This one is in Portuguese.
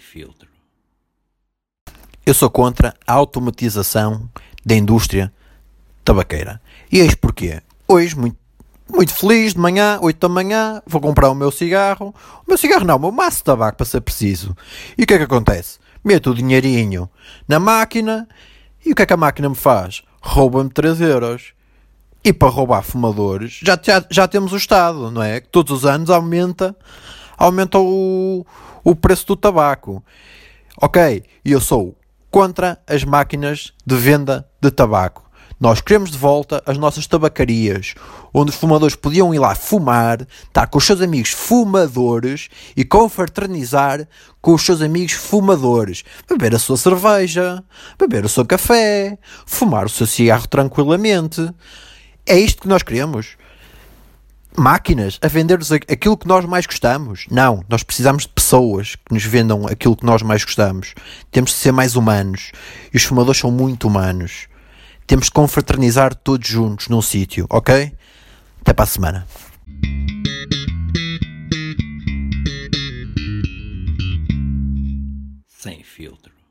filtro. Eu sou contra a automatização da indústria tabaqueira. E eis porquê. Hoje, muito, muito feliz, de manhã, 8 da manhã, vou comprar o meu cigarro. O meu cigarro não, o meu maço de tabaco, para ser preciso. E o que é que acontece? Meto o dinheirinho na máquina e o que é que a máquina me faz? Rouba-me 3 euros. E para roubar fumadores, já, já, já temos o Estado, não é? Que todos os anos aumenta, aumenta o, o preço do tabaco. Ok, eu sou contra as máquinas de venda de tabaco. Nós queremos de volta as nossas tabacarias, onde os fumadores podiam ir lá fumar, estar com os seus amigos fumadores e confraternizar com os seus amigos fumadores. Beber a sua cerveja, beber o seu café, fumar o seu cigarro tranquilamente. É isto que nós queremos máquinas a vender-nos aquilo que nós mais gostamos. Não, nós precisamos de pessoas que nos vendam aquilo que nós mais gostamos. Temos de ser mais humanos. E os fumadores são muito humanos. Temos de confraternizar todos juntos num sítio, ok? Até para a semana. Sem filtro.